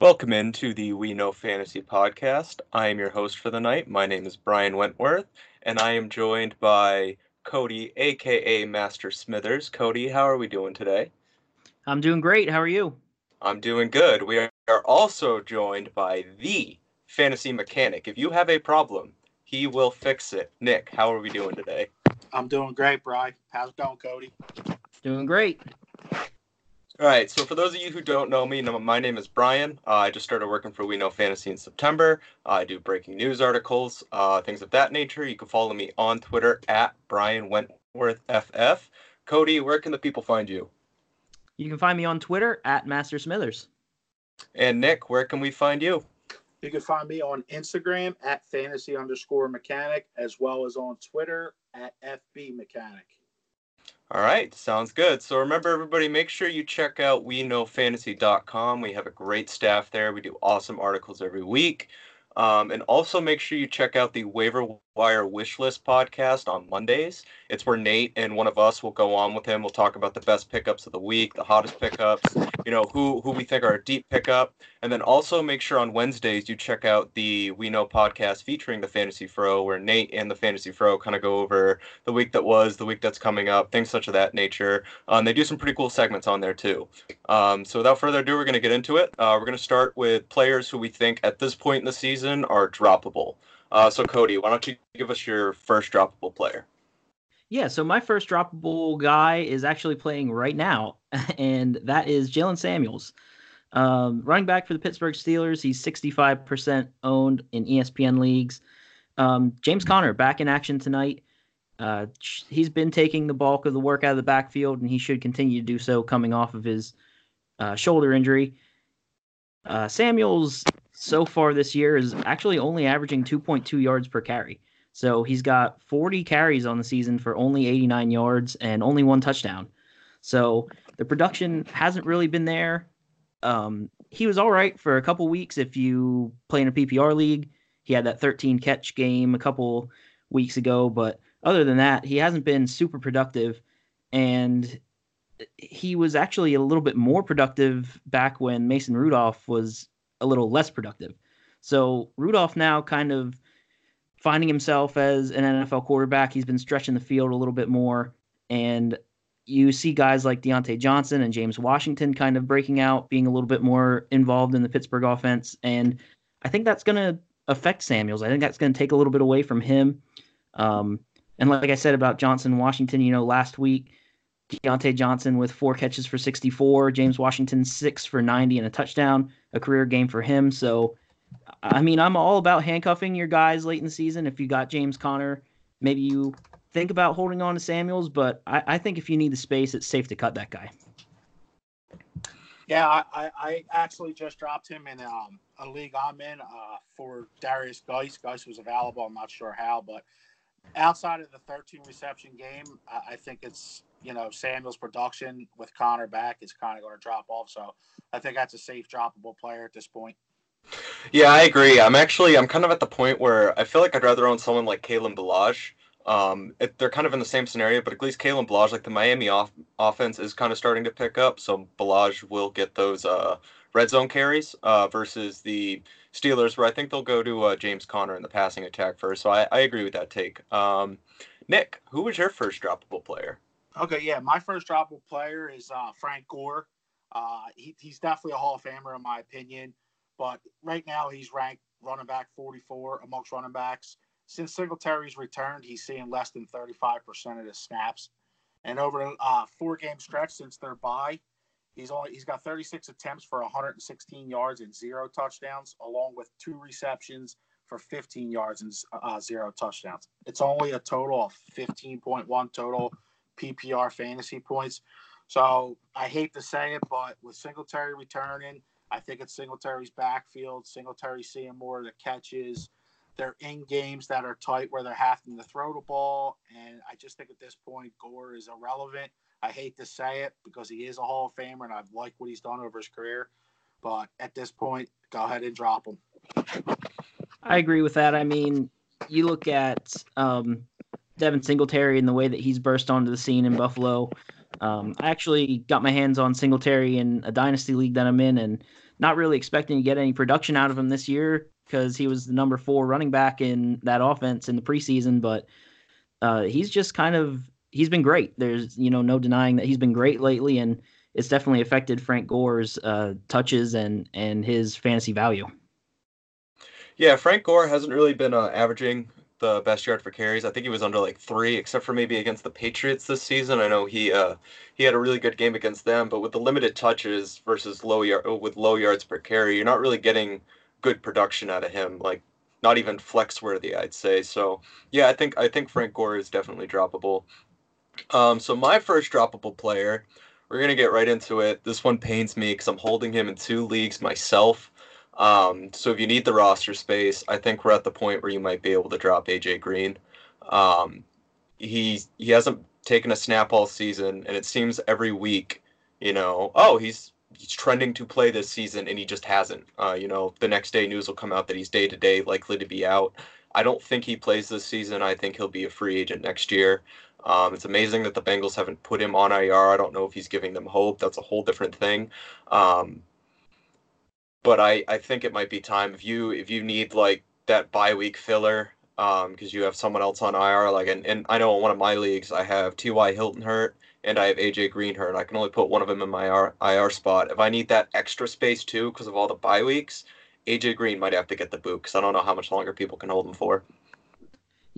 Welcome into the We Know Fantasy podcast. I am your host for the night. My name is Brian Wentworth, and I am joined by Cody, aka Master Smithers. Cody, how are we doing today? I'm doing great. How are you? I'm doing good. We are also joined by the fantasy mechanic. If you have a problem, he will fix it. Nick, how are we doing today? I'm doing great, Brian. How's it going, Cody? Doing great. All right. So for those of you who don't know me, my name is Brian. Uh, I just started working for We Know Fantasy in September. Uh, I do breaking news articles, uh, things of that nature. You can follow me on Twitter at Brian Wentworth FF. Cody, where can the people find you? You can find me on Twitter at Master Smithers. And Nick, where can we find you? You can find me on Instagram at fantasy underscore mechanic, as well as on Twitter at FB mechanic. All right, sounds good. So remember, everybody, make sure you check out WeKnowFantasy.com. We have a great staff there. We do awesome articles every week. Um, and also make sure you check out the Waiver Wire Wishlist podcast on Mondays. It's where Nate and one of us will go on with him. We'll talk about the best pickups of the week, the hottest pickups, you know, who who we think are a deep pickup. And then also make sure on Wednesdays you check out the We Know podcast featuring the Fantasy Fro, where Nate and the Fantasy Fro kind of go over the week that was, the week that's coming up, things such of that nature. Um, they do some pretty cool segments on there too. Um, so without further ado, we're going to get into it. Uh, we're going to start with players who we think at this point in the season are droppable. Uh, so Cody, why don't you give us your first droppable player? Yeah, so my first droppable guy is actually playing right now, and that is Jaylen Samuels. Um, running back for the Pittsburgh Steelers, he's 65% owned in ESPN leagues. Um, James Conner back in action tonight. Uh, he's been taking the bulk of the work out of the backfield, and he should continue to do so coming off of his uh, shoulder injury. Uh, Samuels so far this year is actually only averaging 2.2 yards per carry. So he's got 40 carries on the season for only 89 yards and only one touchdown. So the production hasn't really been there. Um, he was all right for a couple weeks if you play in a PPR league. He had that 13 catch game a couple weeks ago, but other than that, he hasn't been super productive. And he was actually a little bit more productive back when Mason Rudolph was a little less productive. So Rudolph now kind of finding himself as an NFL quarterback. He's been stretching the field a little bit more. And you see guys like Diontae Johnson and James Washington kind of breaking out, being a little bit more involved in the Pittsburgh offense. And I think that's going to affect Samuels. I think that's going to take a little bit away from him. Um, and like I said about Johnson Washington, you know, last week, Diontae Johnson with four catches for 64, James Washington six for 90 and a touchdown, a career game for him. So I mean, I'm all about handcuffing your guys late in the season. If you got James Conner, maybe you think about holding on to Samuels, but I, I think if you need the space, it's safe to cut that guy. Yeah, I, I actually just dropped him in um, a league I'm in uh, for Derrius Guice. Guice was available. I'm not sure how, but outside of the 13 reception game, I, think it's you know Samuel's production with Conner back is kind of going to drop off. So I think that's a safe droppable player at this point. Yeah, I agree. I'm actually I'm kind of at the point where I feel like I'd rather own someone like Kalen Ballage. Um, it, they're kind of in the same scenario, but at least Kalen Ballage, like the Miami off, offense, is kind of starting to pick up. So Ballage will get those uh, red zone carries uh, versus the Steelers, where I think they'll go to uh, James Conner in the passing attack first. So I, I agree with that take. Um, Nick, who was your first droppable player? Okay, yeah, my first droppable player is uh, Frank Gore. Uh, he, he's definitely a Hall of Famer in my opinion. But right now, he's ranked running back 44 amongst running backs. Since Singletary's returned, he's seeing less than 35% of the snaps. And over a uh, four game stretch since their bye, he's only he's got 36 attempts for 116 yards and zero touchdowns, along with two receptions for 15 yards and uh, zero touchdowns. It's only a total of 15.1 total PPR fantasy points. So I hate to say it, but with Singletary returning, I think it's Singletary's backfield. Singletary seeing more of the catches. They're in games that are tight where they're having to throw the ball. And I just think at this point, Gore is irrelevant. I hate to say it because he is a Hall of Famer and I like what he's done over his career. But at this point, go ahead and drop him. I agree with that. I mean, you look at um, Devin Singletary and the way that he's burst onto the scene in Buffalo. Um, I actually got my hands on Singletary in a dynasty league that I'm in, and not really expecting to get any production out of him this year because he was the number four running back in that offense in the preseason. But uh, he's just kind of he's been great. There's you know no denying that he's been great lately, and it's definitely affected Frank Gore's uh, touches and and his fantasy value. Yeah, Frank Gore hasn't really been uh, averaging the best yard for carries. I think he was under like three, except for maybe against the Patriots this season. I know he uh, he had a really good game against them, but with the limited touches versus low yard with low yards per carry, you're not really getting good production out of him. Like not even flex worthy, I'd say. So yeah, I think I think Frank Gore is definitely droppable. Um, so my first droppable player, we're gonna get right into it. This one pains me because I'm holding him in two leagues myself. Um, so if you need the roster space, I think we're at the point where you might be able to drop AJ Green. Um, he he hasn't taken a snap all season, and it seems every week, you know, oh he's he's trending to play this season, and he just hasn't. Uh, you know, the next day news will come out that he's day to day likely to be out. I don't think he plays this season. I think he'll be a free agent next year. Um, it's amazing that the Bengals haven't put him on IR. I don't know if he's giving them hope. That's a whole different thing. Um, but I, I think it might be time if you if you need like that bye week filler because um, you have someone else on IR like and, and I know in one of my leagues I have T.Y. Hilton hurt and I have AJ Green hurt. I can only put one of them in my IR, IR spot. If I need that extra space too because of all the bye weeks, AJ Green might have to get the boot because I don't know how much longer people can hold him for.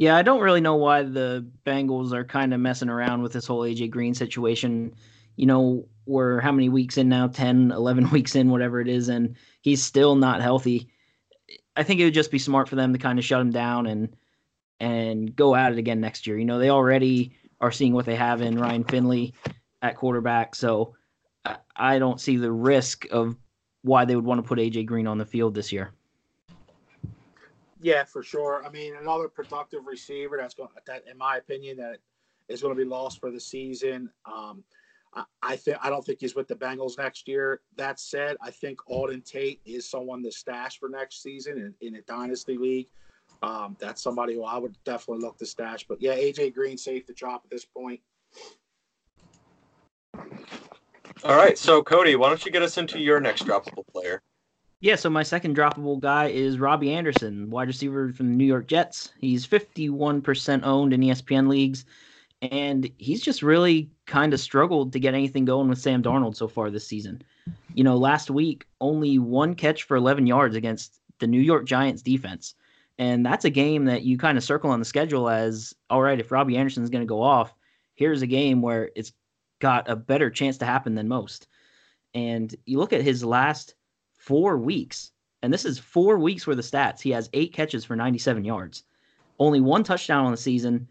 Yeah, I don't really know why the Bengals are kind of messing around with this whole AJ Green situation. You know, we're how many weeks in now? 10 11 weeks in whatever it is and he's still not healthy. I think it would just be smart for them to kind of shut him down and and go at it again next year. You know they already are seeing what they have in ryan finley at quarterback so i don't see the risk of why they would want to put aj green on the field this year yeah for sure i mean another productive receiver that's going that in my opinion that is going to be lost for the season um, I think I don't think he's with the Bengals next year. That said, I think Auden Tate is someone to stash for next season in, in a dynasty league. Um, that's somebody who I would definitely look to stash. But yeah, AJ Green safe to drop at this point. All right, so Cody, why don't you get us into your next droppable player? Yeah, so my second droppable guy is Robby Anderson, wide receiver from the New York Jets. He's 51% owned in ESPN leagues and he's just really kind of struggled to get anything going with Sam Darnold so far this season. You know, last week only one catch for 11 yards against the New York Giants defense. And that's a game that you kind of circle on the schedule as all right, if Robby Anderson's going to go off, here's a game where it's got a better chance to happen than most. And you look at his last four weeks, and this is four weeks worth of stats. He has eight catches for 97 yards, only one touchdown on the season.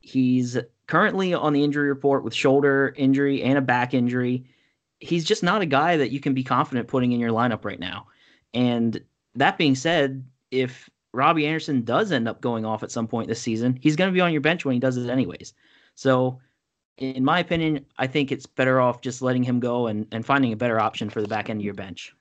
He's currently on the injury report with shoulder injury and a back injury. He's just not a guy that you can be confident putting in your lineup right now. And that being said, if Robby Anderson does end up going off at some point this season, he's going to be on your bench when he does it anyways. So, in my opinion, I think it's better off just letting him go and, and finding a better option for the back end of your bench.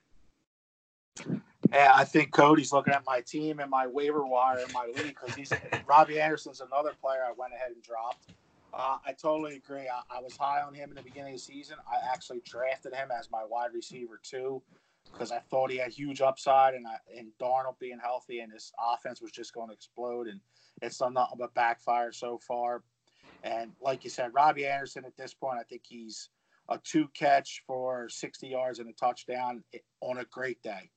Yeah, I think Cody's looking at my team and my waiver wire and my league because he's Robby Anderson's another player I went ahead and dropped. Uh, I totally agree. I, I, was high on him in the beginning of the season. I actually drafted him as my wide receiver too, because I thought he had huge upside, and I, and Darnold being healthy and his offense was just going to explode, and it's done nothing but backfire so far. And like you said, Robbie Anderson at this point, I think he's a two catch for 60 yards and a touchdown on a great day.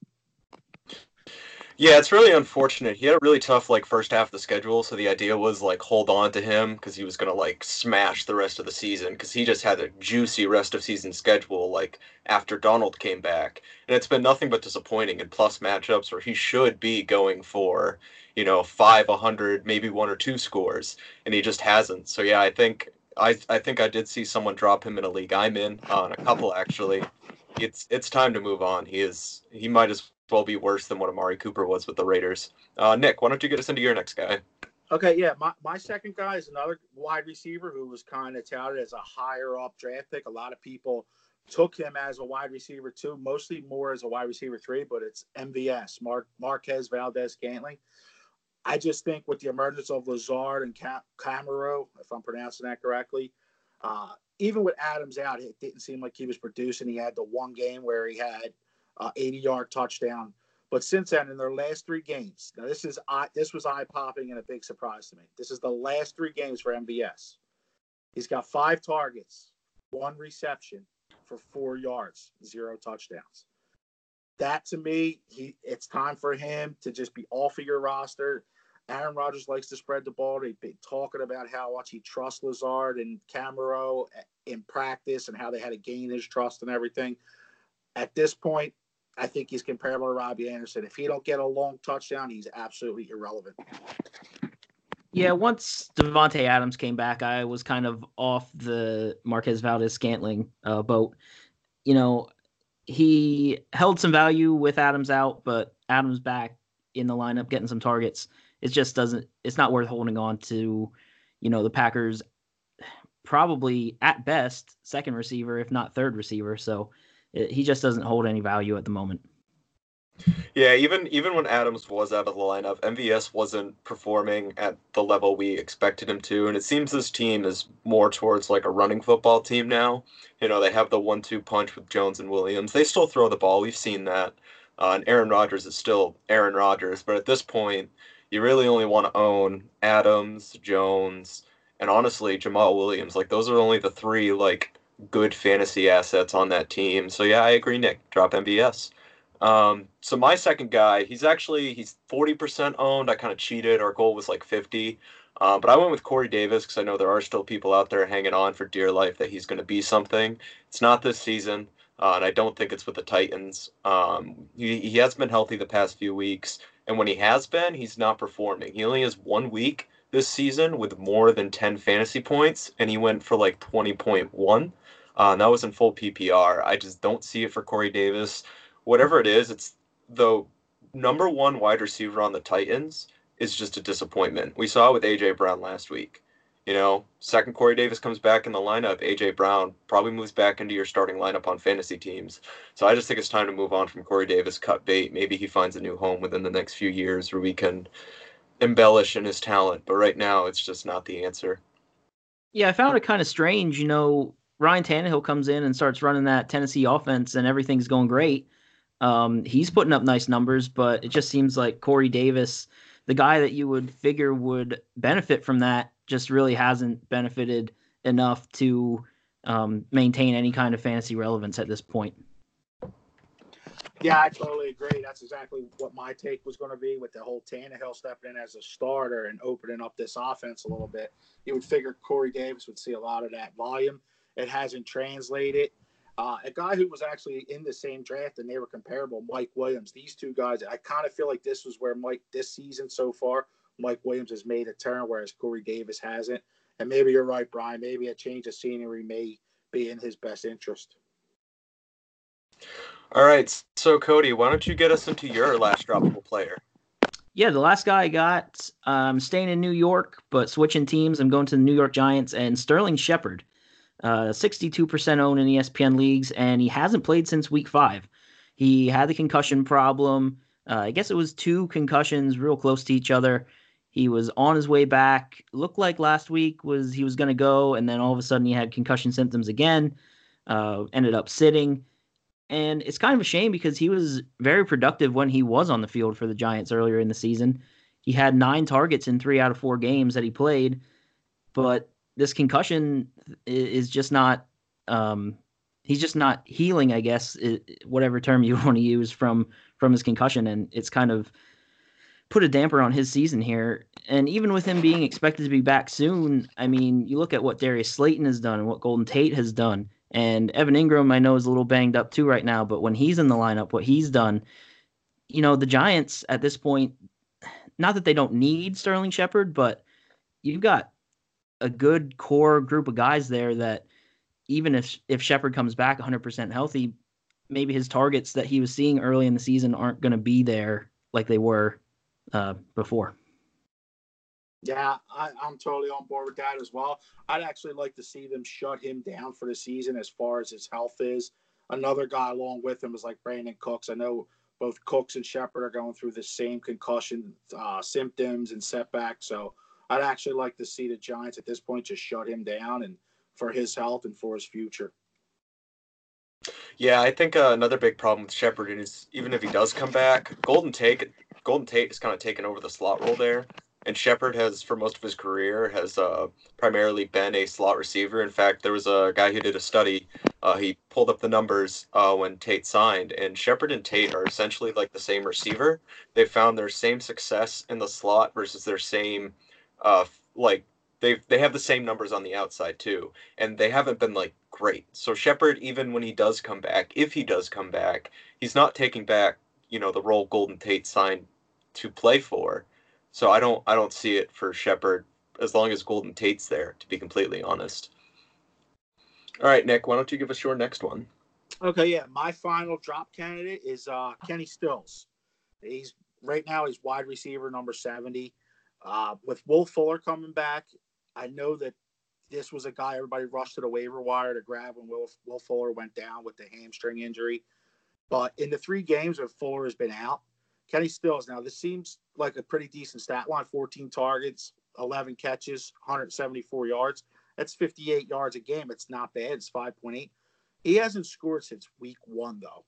Yeah, it's really unfortunate. He had a really tough like first half of the schedule, so the idea was like hold on to him because he was gonna like smash the rest of the season because he just had a juicy rest of season schedule like after Darnold came back, and it's been nothing but disappointing in plus matchups where he should be going for you know five, a hundred, maybe one or two scores, and he just hasn't. So yeah, I think I I think I did see someone drop him in a league I'm in uh, on a couple actually. It's it's time to move on. He is he might as well be worse than what Amari Cooper was with the Raiders. Uh, Nick, why don't you get us into your next guy? Okay, yeah, my, my second guy is another wide receiver who was kind of touted as a higher up draft pick. A lot of people took him as a wide receiver too, mostly more as a wide receiver three, but it's MVS, Mark Marquez Valdes Scantling. I just think with the emergence of Lazard and Cam- Kumerow, if I'm pronouncing that correctly, uh, even with Adams out, it didn't seem like he was producing. He had the one game where he had uh, 80 yard touchdown. But since then, in their last three games, now this is this was eye popping and a big surprise to me. This is the last three games for MVS. He's got five targets, one reception for four yards, zero touchdowns. That to me, he it's time for him to just be off of your roster. Aaron Rodgers likes to spread the ball. They've been talking about how much he trusts Lazard and Kumerow in practice and how they had to gain his trust and everything. At this point, I think he's comparable to Robby Anderson. If he don't get a long touchdown, he's absolutely irrelevant. Yeah, once Davante Adams came back, I was kind of off the Marquez Valdes Scantling uh, boat. You know, he held some value with Adams out, but Adams back in the lineup getting some targets. It just doesn't. It's not worth holding on to. You know, the Packers probably at best second receiver, if not third receiver. So it, he just doesn't hold any value at the moment. Yeah, even even when Adams was out of the lineup, MVS wasn't performing at the level we expected him to, and it seems this team is more towards like a running football team now. You know, they have the one-two punch with Jones and Williams. They still throw the ball. We've seen that. Uh, and Aaron Rodgers is still Aaron Rodgers, but at this point, you really only want to own Adams, Jones, and honestly Jamaal Williams. Like those are only the three like good fantasy assets on that team. So yeah, I agree, Nick. Drop MVS. Um, so my second guy, he's actually he's 40% owned. I kind of cheated. Our goal was like 50. Uh, but I went with Corey Davis because I know there are still people out there hanging on for dear life that he's going to be something. It's not this season, uh, and I don't think it's with the Titans. Um, he, he has been healthy the past few weeks, and when he has been, he's not performing. He only has one week this season with more than 10 fantasy points, and he went for like 20.1. Uh, and that was in full PPR. I just don't see it for Corey Davis. Whatever it is, it's the number one wide receiver on the Titans is just a disappointment. We saw it with AJ Brown last week. You know, second Corey Davis comes back in the lineup, AJ Brown probably moves back into your starting lineup on fantasy teams. So I just think it's time to move on from Corey Davis, cut bait. Maybe he finds a new home within the next few years where we can embellish in his talent. But right now, it's just not the answer. Yeah, I found it kind of strange. You know, Ryan Tannehill comes in and starts running that Tennessee offense, and everything's going great. Um, he's putting up nice numbers, but it just seems like Corey Davis, the guy that you would figure would benefit from that, just really hasn't benefited enough to um, maintain any kind of fantasy relevance at this point. Yeah, I totally agree. That's exactly what my take was going to be with the whole Tannehill stepping in as a starter and opening up this offense a little bit. You would figure Corey Davis would see a lot of that volume. It hasn't translated. Uh, a guy who was actually in the same draft and they were comparable, Mike Williams. These two guys, I kind of feel like this was where Mike this season so far, Mike Williams has made a turn, whereas Corey Davis hasn't. And maybe you're right, Brian. Maybe a change of scenery may be in his best interest. All right, so Cody, why don't you get us into your last droppable player? Yeah, the last guy I got, I'm um, staying in New York, but switching teams. I'm going to the New York Giants and Sterling Shepard uh, 62% owned in ESPN leagues, and he hasn't played since week five. He had the concussion problem. Uh, I guess it was two concussions real close to each other. He was on his way back. Looked like last week was he was going to go, and then all of a sudden he had concussion symptoms again. Uh, ended up sitting, and it's kind of a shame because he was very productive when he was on the field for the Giants earlier in the season. He had nine targets in three out of four games that he played, but this concussion is just not um, he's just not healing i guess whatever term you want to use from from his concussion. And it's kind of put a damper on his season here. And even with him being expected to be back soon i mean you look at what darius slayton has done and what golden tate has done. And evan engram i know is a little banged up too right now but when he's in the lineup what he's done you know the giants at this point not that they don't need sterling shepard but you've got a good core group of guys there that even if if Shepard comes back 100% healthy, maybe his targets that he was seeing early in the season aren't going to be there like they were uh, before. Yeah, I, am totally on board with that as well. I'd actually like to see them shut him down for the season as far as his health is. Another guy along with him is like Brandin Cooks. I know both Cooks and Shepard are going through the same concussion uh, symptoms and setbacks. So I'd actually like to see the Giants at this point just shut him down and for his health and for his future. Yeah, I think uh, another big problem with Shepard is even if he does come back, Golden Tate Golden Tate has kind of taken over the slot role there, and Shepard has for most of his career has uh, primarily been a slot receiver. In fact, there was a guy who did a study. Uh, he pulled up the numbers uh, when Tate signed, and Shepard and Tate are essentially like the same receiver. They found their same success in the slot versus their same uh, like they they have the same numbers on the outside too, and they haven't been like great. So Shepard, even when he does come back, if he does come back, he's not taking back you know the role Golden Tate signed to play for. So I don't I don't see it for Shepard as long as Golden Tate's there. To be completely honest. All right, Nick, why don't you give us your next one? Okay, yeah, my final drop candidate is uh, Kenny Stills. He's right now he's wide receiver number seventy. Uh, with Will Fuller coming back, I know that this was a guy everybody rushed to the waiver wire to grab when Will, Will Fuller went down with the hamstring injury. But in the three games where Fuller has been out, Kenny Stills. Now this seems like a pretty decent stat line: 14 targets, 11 catches, 174 yards. That's 58 yards a game. It's not bad. It's 5.8. He hasn't scored since week one though.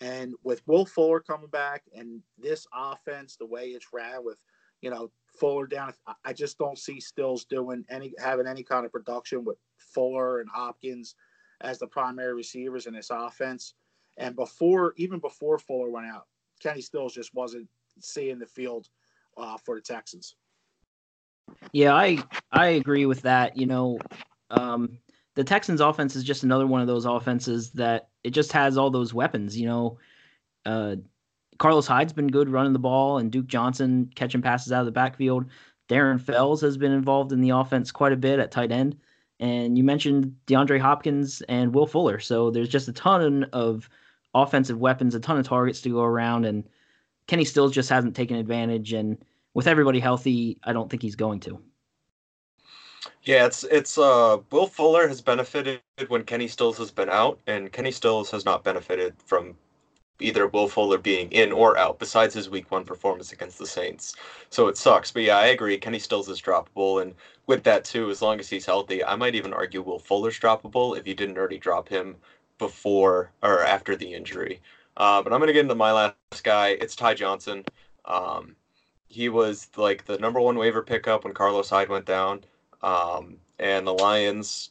And with Will Fuller coming back and this offense, the way it's ran with, you know, Fuller down. I just don't see Stills doing any having any kind of production with Fuller and Hopkins as the primary receivers in this offense. And before, even before Fuller went out, Kenny Stills just wasn't seeing the field uh, for the Texans. Yeah, I I agree with that. You know, um, the Texans' offense is just another one of those offenses that it just has all those weapons. You know, uh, Carlos Hyde's been good running the ball, and Duke Johnson catching passes out of the backfield. Darren Fells has been involved in the offense quite a bit at tight end. And you mentioned DeAndre Hopkins and Will Fuller. So there's just a ton of offensive weapons, a ton of targets to go around. And Kenny Stills just hasn't taken advantage. And with everybody healthy, I don't think he's going to. Yeah, it's it's uh Will Fuller has benefited when Kenny Stills has been out, and Kenny Stills has not benefited from either Will Fuller being in or out, besides his week one performance against the Saints. So it sucks. But yeah, I agree. Kenny Stills is droppable. And with that, too, as long as he's healthy, I might even argue Will Fuller's droppable if you didn't already drop him before or after the injury. Uh, but I'm going to get into my last guy. It's Ty Johnson. Um, he was like the number one waiver pickup when Carlos Hyde went down. Um, and the Lions,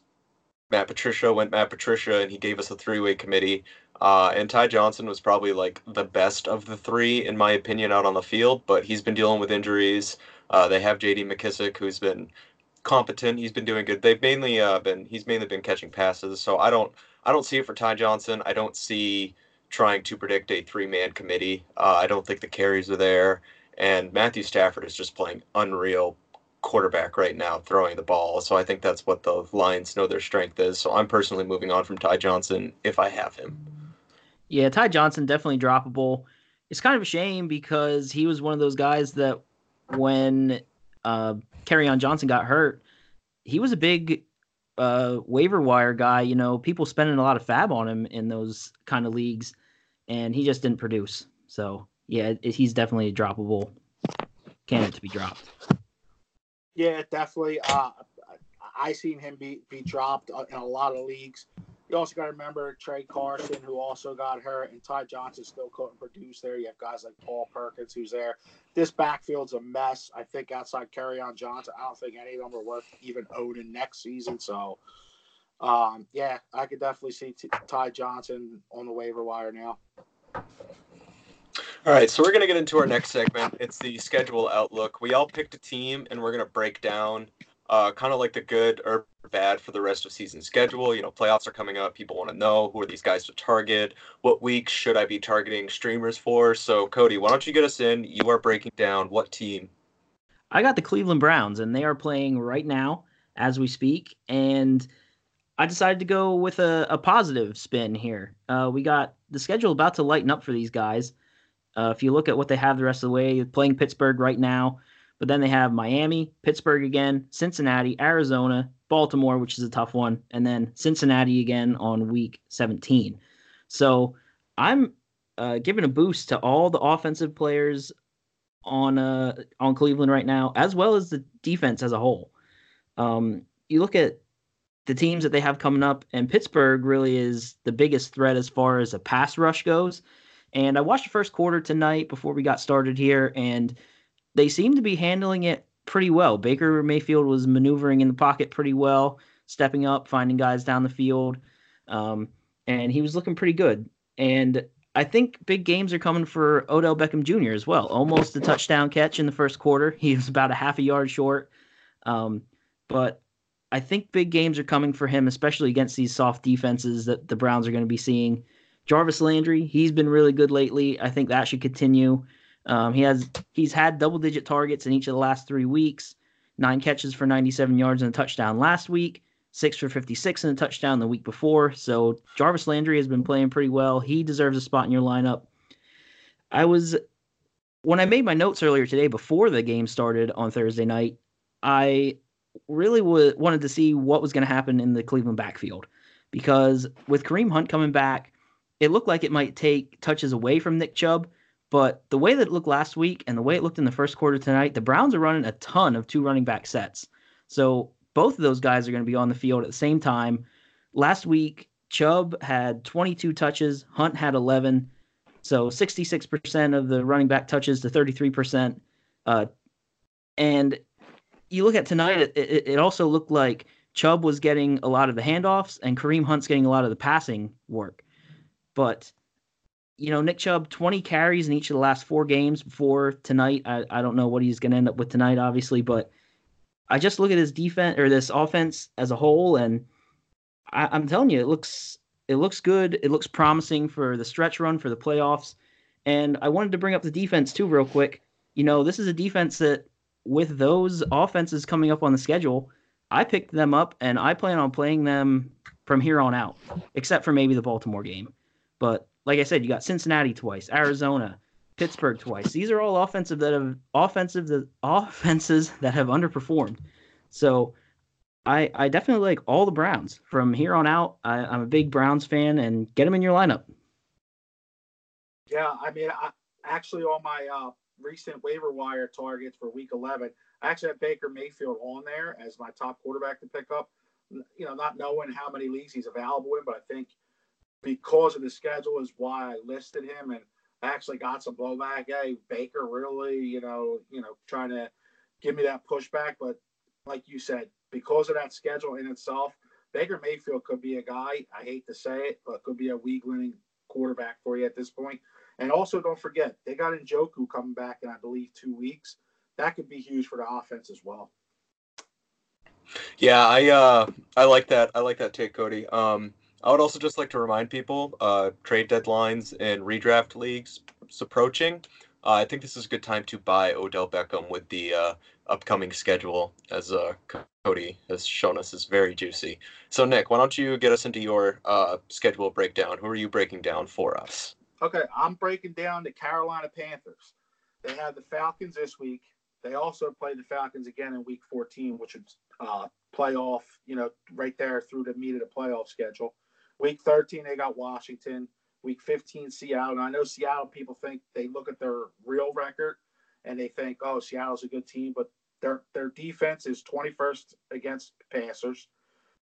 Matt Patricia went Matt Patricia, and he gave us a three way committee. Uh, and Ty Johnson was probably like the best of the three, in my opinion, out on the field. But he's been dealing with injuries. Uh, they have J.D. McKissic, who's been competent. He's been doing good. They've mainly uh, been he's mainly been catching passes. So I don't I don't see it for Ty Johnson. I don't see trying to predict a three man committee. Uh, I don't think the carries are there. And Matthew Stafford is just playing unreal quarterback right now, throwing the ball. So I think that's what the Lions know their strength is. So I'm personally moving on from Ty Johnson if I have him. Yeah, Ty Johnson definitely droppable. It's kind of a shame because he was one of those guys that when uh, on Johnson got hurt, he was a big uh, waiver wire guy. You know, people spending a lot of fab on him in those kind of leagues, and he just didn't produce. So yeah, it, he's definitely a droppable candidate to be dropped. Yeah, definitely. Uh, I seen him be be dropped in a lot of leagues. You also got to remember Tra Carson, who also got hurt, and Ty Johnson still couldn't produce there. You have guys like Paul Perkins, who's there. This backfield's a mess. I think outside Kerryon Johnson, I don't think any of them are worth even owning next season. So, um, yeah, I could definitely see T- Ty Johnson on the waiver wire now. All right, so we're going to get into our next segment. It's the schedule outlook. We all picked a team, and we're going to break down uh, kind of like the good or bad for the rest of season schedule. You know, playoffs are coming up. People want to know who are these guys to target? What weeks should I be targeting streamers for? So, Cody, why don't you get us in? You are breaking down what team? I got the Cleveland Browns, and they are playing right now as we speak. And I decided to go with a, a positive spin here. Uh, we got the schedule about to lighten up for these guys. Uh, if you look at what they have the rest of the way, playing Pittsburgh right now, but then they have Miami, Pittsburgh again, Cincinnati, Arizona, Baltimore, which is a tough one, and then Cincinnati again on week 17. So I'm uh, giving a boost to all the offensive players on uh, on Cleveland right now, as well as the defense as a whole. Um, you look at the teams that they have coming up, and Pittsburgh really is the biggest threat as far as a pass rush goes. And I watched the first quarter tonight before we got started here, and they seem to be handling it pretty well. Baker Mayfield was maneuvering in the pocket pretty well, stepping up, finding guys down the field, um, and he was looking pretty good. And I think big games are coming for Odell Beckham Jr. as well. Almost a touchdown catch in the first quarter. He was about a half a yard short. Um, but I think big games are coming for him, especially against these soft defenses that the Browns are going to be seeing. Jarvis Landry, he's been really good lately. I think that should continue. Um, he has he's had double digit targets in each of the last three weeks. Nine catches for 97 yards and a touchdown last week. Six for 56 and a touchdown the week before. So Jarvis Landry has been playing pretty well. He deserves a spot in your lineup. I was when I made my notes earlier today before the game started on Thursday night. I really w- wanted to see what was going to happen in the Cleveland backfield because with Kareem Hunt coming back, it looked like it might take touches away from Nick Chubb. But the way that it looked last week and the way it looked in the first quarter tonight, the Browns are running a ton of two running back sets. So both of those guys are going to be on the field at the same time. Last week, Chubb had 22 touches, Hunt had 11. So 66% of the running back touches to 33%. Uh, and you look at tonight, it, it, it also looked like Chubb was getting a lot of the handoffs and Kareem Hunt's getting a lot of the passing work. But, you know, Nick Chubb, 20 carries in each of the last four games before tonight. I, I don't know what he's going to end up with tonight, obviously, but I just look at his defense or this offense as a whole, and I, I'm telling you, it looks it looks good. It looks promising for the stretch run for the playoffs. And I wanted to bring up the defense too, real quick. You know, this is a defense that with those offenses coming up on the schedule, I picked them up and I plan on playing them from here on out, except for maybe the Baltimore game. But like I said, you got Cincinnati twice, Arizona, Pittsburgh twice. These are all offensive that have offensive the offenses that have underperformed. So I I definitely like all the Browns from here on out. I, I'm a big Browns fan and get them in your lineup. Yeah, I mean, I, actually, on my uh, recent waiver wire targets for Week 11, I actually have Baker Mayfield on there as my top quarterback to pick up. You know, not knowing how many leagues he's available in, but I think because of the schedule is why I listed him, and I actually got some blowback. Hey, Baker really, you know, you know, trying to give me that pushback, but like you said, because of that schedule in itself, Baker Mayfield could be a guy. I hate to say it, but could be a week winning quarterback for you at this point. And also, don't forget they got Njoku coming back in I believe two weeks. That could be huge for the offense as well. Yeah, I uh, I like that. I like that take, Cody. Um, I would also just like to remind people, uh, trade deadlines and redraft leagues is approaching. Uh, I think this is a good time to buy Odell Beckham with the uh, upcoming schedule, as uh, Cody has shown us is very juicy. So, Nick, why don't you get us into your uh, schedule breakdown? Who are you breaking down for us? Okay, I'm breaking down the Carolina Panthers. They have the Falcons this week. They also play the Falcons again in Week 14, which would uh, play off, you know, right there through the meat of the playoff schedule. Week 13, they got Washington. Week 15, Seattle. And I know Seattle people think they look at their real record and they think, oh, Seattle's a good team, but their their defense is 21st against passers,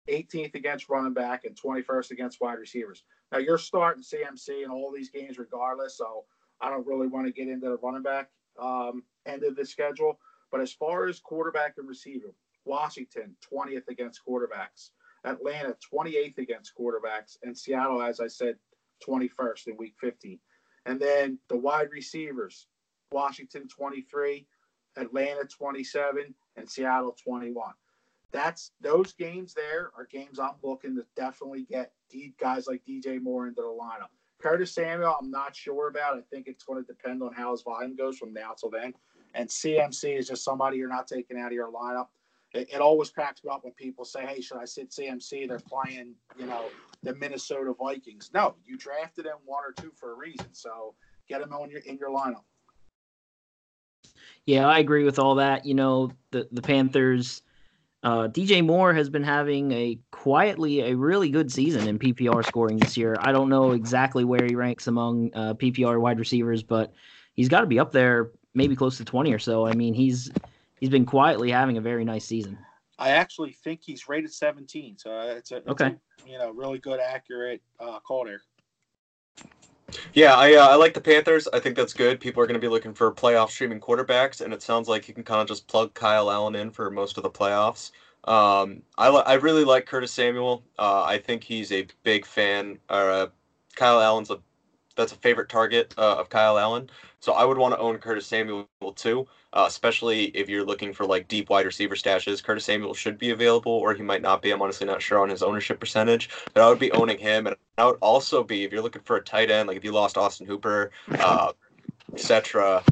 18th against running back, and 21st against wide receivers. Now you're starting CMC in all these games regardless, so I don't really want to get into the running back um, end of the schedule. But as far as quarterback and receiver, Washington 20th against quarterbacks, Atlanta 28th against quarterbacks, and Seattle, as I said, 21st in Week 15. And then the wide receivers, Washington 23, Atlanta 27, and Seattle 21. That's those games there are games I'm looking to definitely get guys like DJ Moore into the lineup. Curtis Samuel, I'm not sure about. I think it's going to depend on how his volume goes from now till then. And CMC is just somebody you're not taking out of your lineup. It, it always cracks me up when people say, "Hey, should I sit CMC?" They're playing, you know, the Minnesota Vikings. No, you drafted him one or two for a reason. So get him on your in your lineup. Yeah, I agree with all that. You know, the the Panthers. Uh, DJ Moore has been having a quietly a really good season in PPR scoring this year. I don't know exactly where he ranks among uh, PPR wide receivers, but he's got to be up there, maybe close to twenty or so. I mean, he's he's been quietly having a very nice season. I actually think he's rated 17, so it's a, it's okay. A, you know really good, accurate uh, call there. Yeah, I uh, I like the Panthers. I think that's good. People are going to be looking for playoff streaming quarterbacks, and it sounds like you can kind of just plug Kyle Allen in for most of the playoffs. Um, I li- I really like Curtis Samuel. Uh, I think he's a big fan. Or uh, Kyle Allen's a that's a favorite target uh, of Kyle Allen. So I would want to own Curtis Samuel too, uh, especially if you're looking for like deep wide receiver stashes. Curtis Samuel should be available, or he might not be. I'm honestly not sure on his ownership percentage, but I would be owning him, and I would also be if you're looking for a tight end, like if you lost Austin Hooper, uh, etc.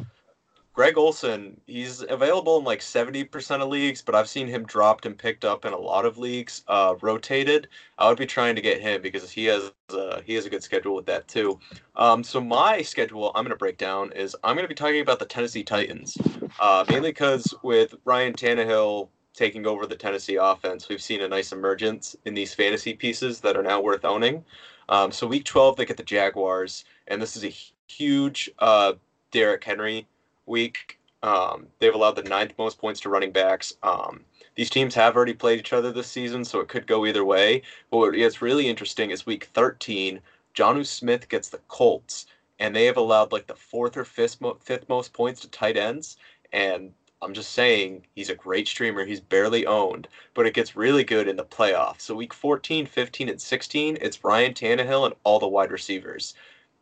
Greg Olsen, he's available in like 70% of leagues, but I've seen him dropped and picked up in a lot of leagues, uh, rotated. I would be trying to get him because he has uh, he has a good schedule with that too. Um, so my schedule I'm going to break down is I'm going to be talking about the Tennessee Titans, uh, mainly because with Ryan Tannehill taking over the Tennessee offense, we've seen a nice emergence in these fantasy pieces that are now worth owning. Um, so week 12 they get the Jaguars, and this is a huge uh, Derrick Henry week. Um, they've allowed the ninth most points to running backs. Um, these teams have already played each other this season, so it could go either way. But what gets really interesting is week 13, Jonnu Smith gets the Colts, and they have allowed like the fourth or fifth, mo- fifth most points to tight ends. And I'm just saying he's a great streamer. He's barely owned, but it gets really good in the playoffs. So week 14, 15, and 16, it's Ryan Tannehill and all the wide receivers.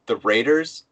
The Raiders,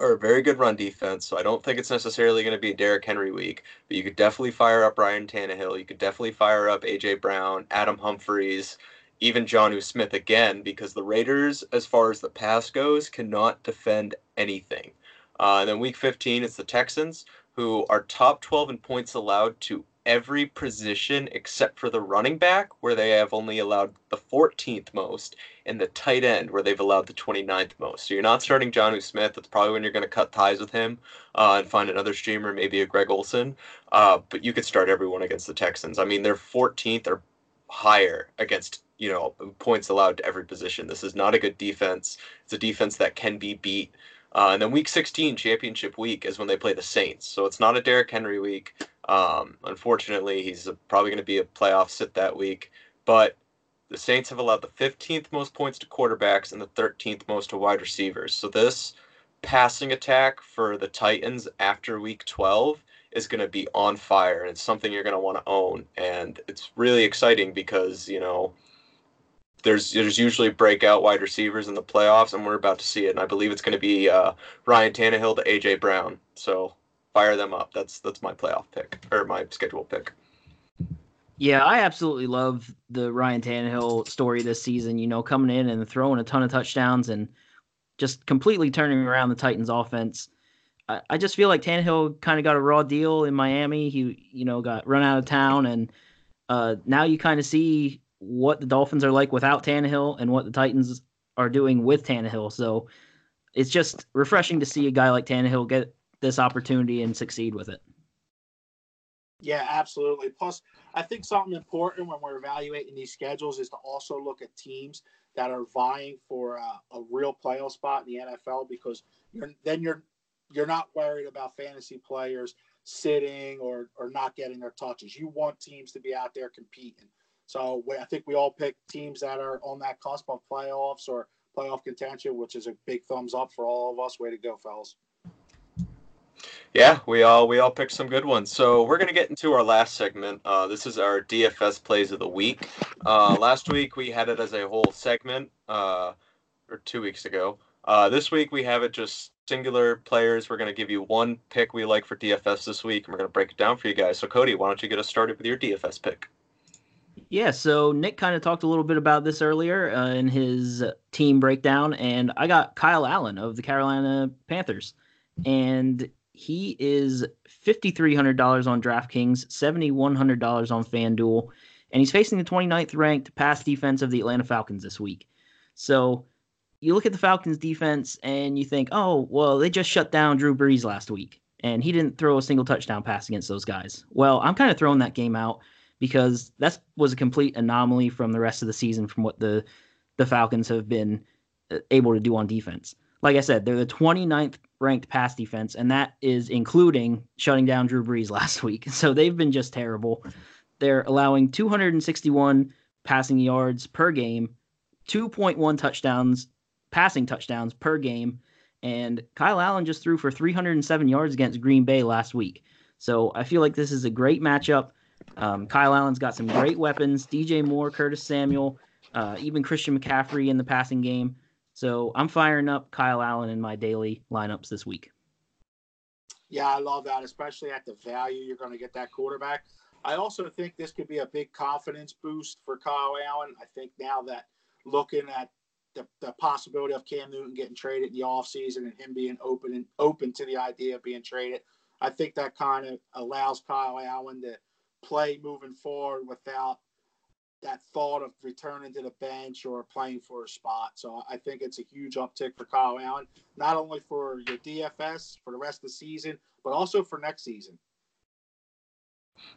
are a very good run defense, so I don't think it's necessarily going to be a Derrick Henry week. But you could definitely fire up Ryan Tannehill. You could definitely fire up AJ Brown, Adam Humphries, even Jonnu Smith again, because the Raiders, as far as the pass goes, cannot defend anything. Uh, and then week 15, it's the Texans, who are top 12 in points allowed to every position except for the running back, where they have only allowed the 14th most, and the tight end, where they've allowed the 29th most. So you're not starting Jonnu Smith. That's probably when you're going to cut ties with him uh, and find another streamer, maybe a Greg Olsen. Uh, but you could start everyone against the Texans. I mean, they're 14th or higher against you know points allowed to every position. This is not a good defense. It's a defense that can be beat. Uh, and then week 16, championship week, is when they play the Saints. So it's not a Derrick Henry week. Um, unfortunately, he's probably going to be a playoff sit that week. But the Saints have allowed the 15th most points to quarterbacks and the 13th most to wide receivers. So this passing attack for the Titans after week 12 is going to be on fire and it's something you're going to want to own and it's really exciting because, you know, there's there's usually breakout wide receivers in the playoffs and we're about to see it and I believe it's going to be uh, Ryan Tannehill to AJ Brown. So fire them up. That's that's my playoff pick or my schedule pick. Yeah, I absolutely love the Ryan Tannehill story this season. You know, coming in and throwing a ton of touchdowns and just completely turning around the Titans' offense. I, I just feel like Tannehill kind of got a raw deal in Miami. He, you know, got run out of town, and uh, now you kind of see what the Dolphins are like without Tannehill and what the Titans are doing with Tannehill. So it's just refreshing to see a guy like Tannehill get this opportunity and succeed with it. Yeah, absolutely. Plus, I think something important when we're evaluating these schedules is to also look at teams that are vying for a, a real playoff spot in the NFL because you're, then you're you're not worried about fantasy players sitting or or not getting their touches. You want teams to be out there competing. So I think we all pick teams that are on that cusp of playoffs or playoff contention, which is a big thumbs up for all of us. Way to go, fellas. Yeah, we all we all picked some good ones. So we're gonna get into our last segment. Uh, this is our DFS plays of the week. Uh, last week we had it as a whole segment, uh, or two weeks ago. Uh, this week we have it just singular players. We're gonna give you one pick we like for DFS this week, and we're gonna break it down for you guys. So Cody, why don't you get us started with your DFS pick? Yeah, so Nick kind of talked a little bit about this earlier uh, in his team breakdown, and I got Kyle Allen of the Carolina Panthers, and he is $5,300 on DraftKings, $7,100 on FanDuel, and he's facing the 29th ranked pass defense of the Atlanta Falcons this week. So you look at the Falcons defense and you think, oh, well, they just shut down Drew Brees last week, and he didn't throw a single touchdown pass against those guys. Well, I'm kind of throwing that game out because that was a complete anomaly from the rest of the season from what the the Falcons have been uh, able to do on defense. Like I said, they're the 29th ranked pass defense, and that is including shutting down Drew Brees last week. So they've been just terrible. they're allowing 261 passing yards per game, 2.1 touchdowns, passing touchdowns per game. And Kyle Allen just threw for 307 yards against Green Bay last week. So I feel like this is a great matchup. Um, Kyle Allen's got some great weapons DJ Moore, Curtis Samuel, uh, even Christian McCaffrey in the passing game. So I'm firing up Kyle Allen in my daily lineups this week. Yeah, I love that, especially at the value you're going to get that quarterback. I also think this could be a big confidence boost for Kyle Allen. I think now that looking at the, the possibility of Cam Newton getting traded in the offseason and him being open and open to the idea of being traded, I think that kind of allows Kyle Allen to play moving forward without that thought of returning to the bench or playing for a spot. So I think it's a huge uptick for Kyle Allen, not only for your DFS for the rest of the season, but also for next season.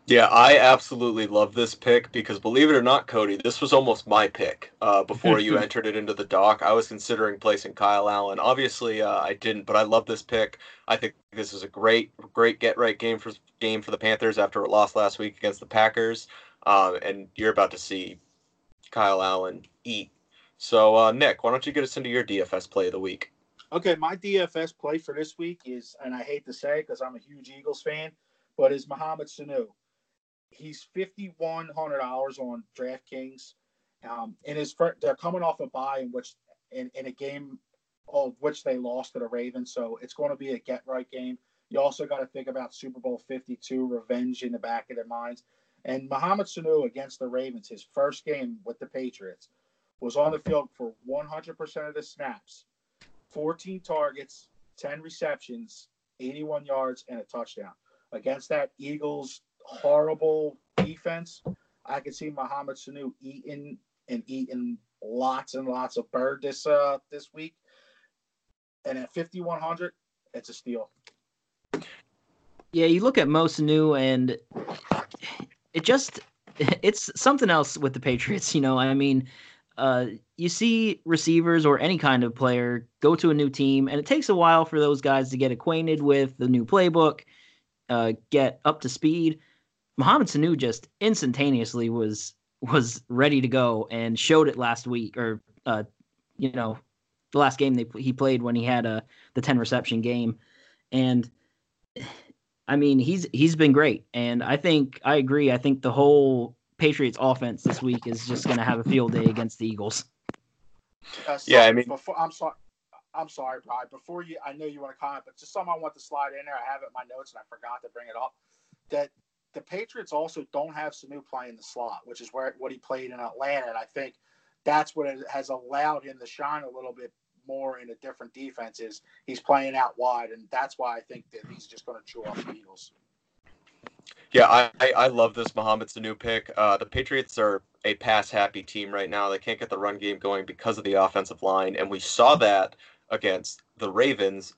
Yeah, I absolutely love this pick because believe it or not, Cody, this was almost my pick uh, before you entered it into the doc. I was considering placing Kyle Allen. Obviously, uh, I didn't, but I love this pick. I think this is a great, great get right game for game for the Panthers after it lost last week against the Packers. Um, and you're about to see Kyle Allen eat. So, uh, Nick, why don't you get us into your DFS play of the week? Okay, my DFS play for this week is, and I hate to say it because I'm a huge Eagles fan, but is Mohamed Sanu. He's fifty one hundred dollars on DraftKings. Um, in his they're coming off a bye in which in, in a game of which they lost to the Ravens, so it's going to be a get right game. You also got to think about Super Bowl fifty two revenge in the back of their minds. And Mohamed Sanu against the Ravens, his first game with the Patriots, was on the field for 100% of the snaps, 14 targets, 10 receptions, 81 yards, and a touchdown against that Eagles horrible defense, I could see Mohamed Sanu eating and eating lots and lots of bird this uh this week. And at 5100, it's a steal. Yeah, you look at Mo Sanu and it just it's something else with the Patriots, you know. I mean, uh, you see receivers or any kind of player go to a new team, and it takes a while for those guys to get acquainted with the new playbook uh, get up to speed. Mohamed Sanu just instantaneously was was ready to go and showed it last week, or uh, you know, the last game they he played when he had a uh, the ten reception game, and I mean he's he's been great, and I think I agree. I think the whole Patriots offense this week is just going to have a field day against the Eagles. Uh, so yeah, I mean, before, I'm sorry. I'm sorry, Brian. Before you, I know you want to comment, but just something I want to slide in there. I have it in my notes and I forgot to bring it up. That the Patriots also don't have Sanu playing the slot, which is where what he played in Atlanta, and I think that's what has allowed him to shine a little bit more in a different defense. Is he's playing out wide, and that's why I think that he's just going to chew off the Eagles. Yeah, I, I, love this Mohamed Sanu pick. Uh, the Patriots are a pass happy team right now. They can't get the run game going because of the offensive line, and we saw that against the Ravens,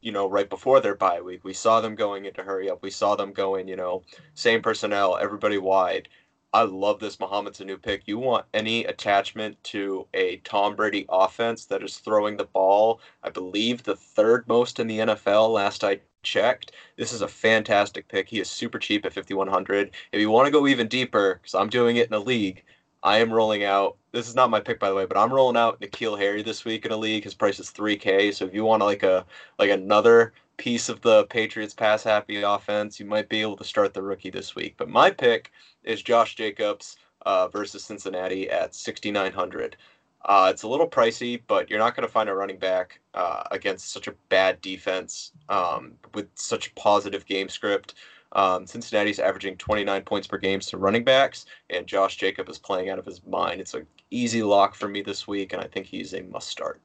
you know, right before their bye week. We saw them going into hurry up. We saw them going, you know, same personnel, everybody wide. I love this Mohamed Sanu pick. You want any attachment to a Tom Brady offense that is throwing the ball, I believe the third most in the NFL last I checked. This is a fantastic pick. He is super cheap at 5100. If you want to go even deeper, because I'm doing it in a league, I am rolling out. This is not my pick, by the way, but I'm rolling out N'Keal Harry this week in a league. His price is 3K. So if you want like a like another piece of the Patriots pass happy offense, you might be able to start the rookie this week. But my pick is Josh Jacobs uh, versus Cincinnati at 6,900. Uh, it's a little pricey, but you're not going to find a running back uh, against such a bad defense um, with such positive game script. Um, Cincinnati's averaging 29 points per game to running backs, and Josh Jacob is playing out of his mind. It's an easy lock for me this week, and I think he's a must start.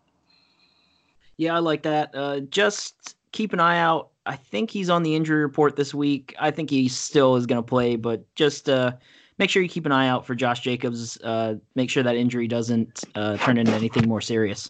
Yeah, I like that. Uh, just keep an eye out. I think he's on the injury report this week. I think he still is going to play, but just uh, make sure you keep an eye out for Josh Jacobs. Uh, make sure that injury doesn't uh, turn into anything more serious.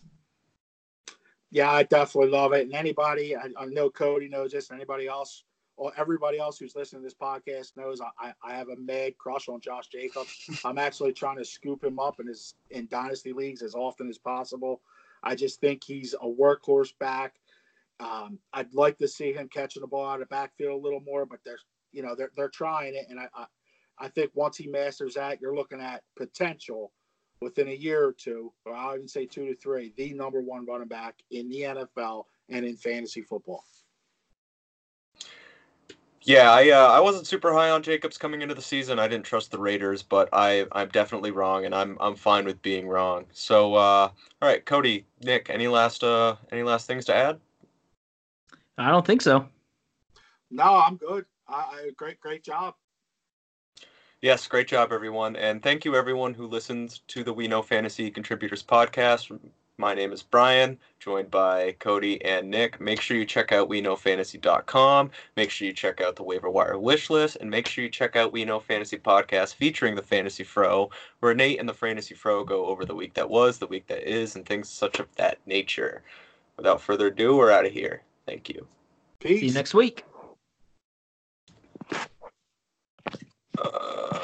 Yeah, I definitely love it. And anybody, I, I know Cody knows this, and anybody else or everybody else who's listening to this podcast knows I, I have a mad crush on Josh Jacobs. I'm actually trying to scoop him up in his in dynasty leagues as often as possible. I just think he's a workhorse back. Um, I'd like to see him catching the ball out of backfield a little more, but they're you know they're they're trying it, and I, I I think once he masters that, you're looking at potential within a year or two, or I'll even say two to three, the number one running back in the NFL and in fantasy football. Yeah, I uh, I wasn't super high on Jacobs coming into the season. I didn't trust the Raiders, but I I'm definitely wrong, and I'm I'm fine with being wrong. So uh, all right, Cody, Nick, any last uh any last things to add? I don't think so. No, I'm good. I, I great great job. Yes, great job, everyone, and thank you everyone who listens to the We Know Fantasy Contributors podcast. My name is Brian, joined by Cody and Nick. Make sure you check out WeKnowFantasy.com. Make sure you check out the waiver wire wish list, and make sure you check out We Know Fantasy podcast featuring the Fantasy Fro, where Nate and the Fantasy Fro go over the week that was, the week that is, and things such of that nature. Without further ado, we're out of here. Thank you. Peace. See you next week. Uh...